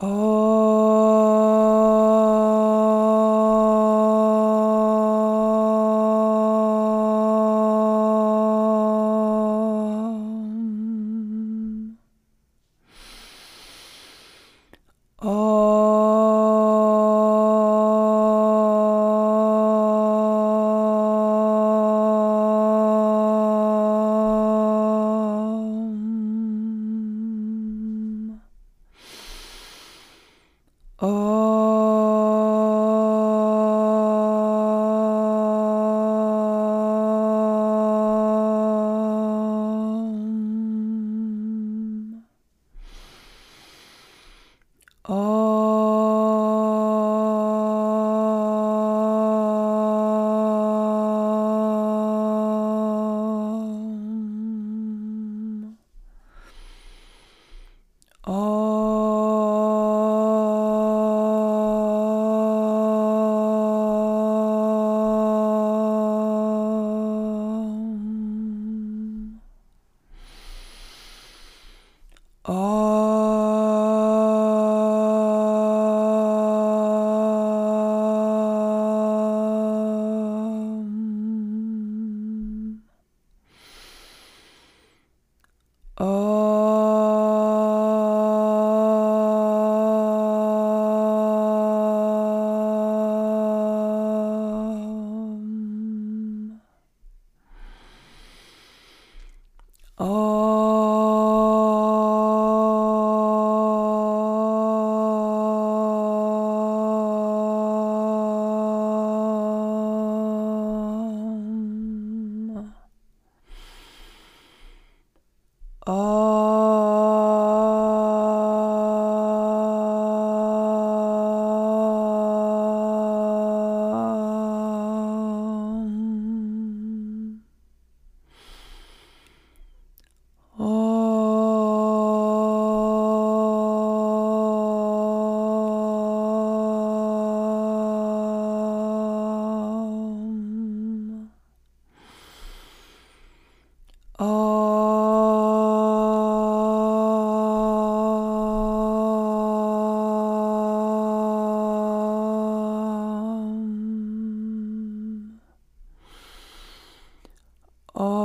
Oh. Om. Om. Om. Om. Oh. Oh.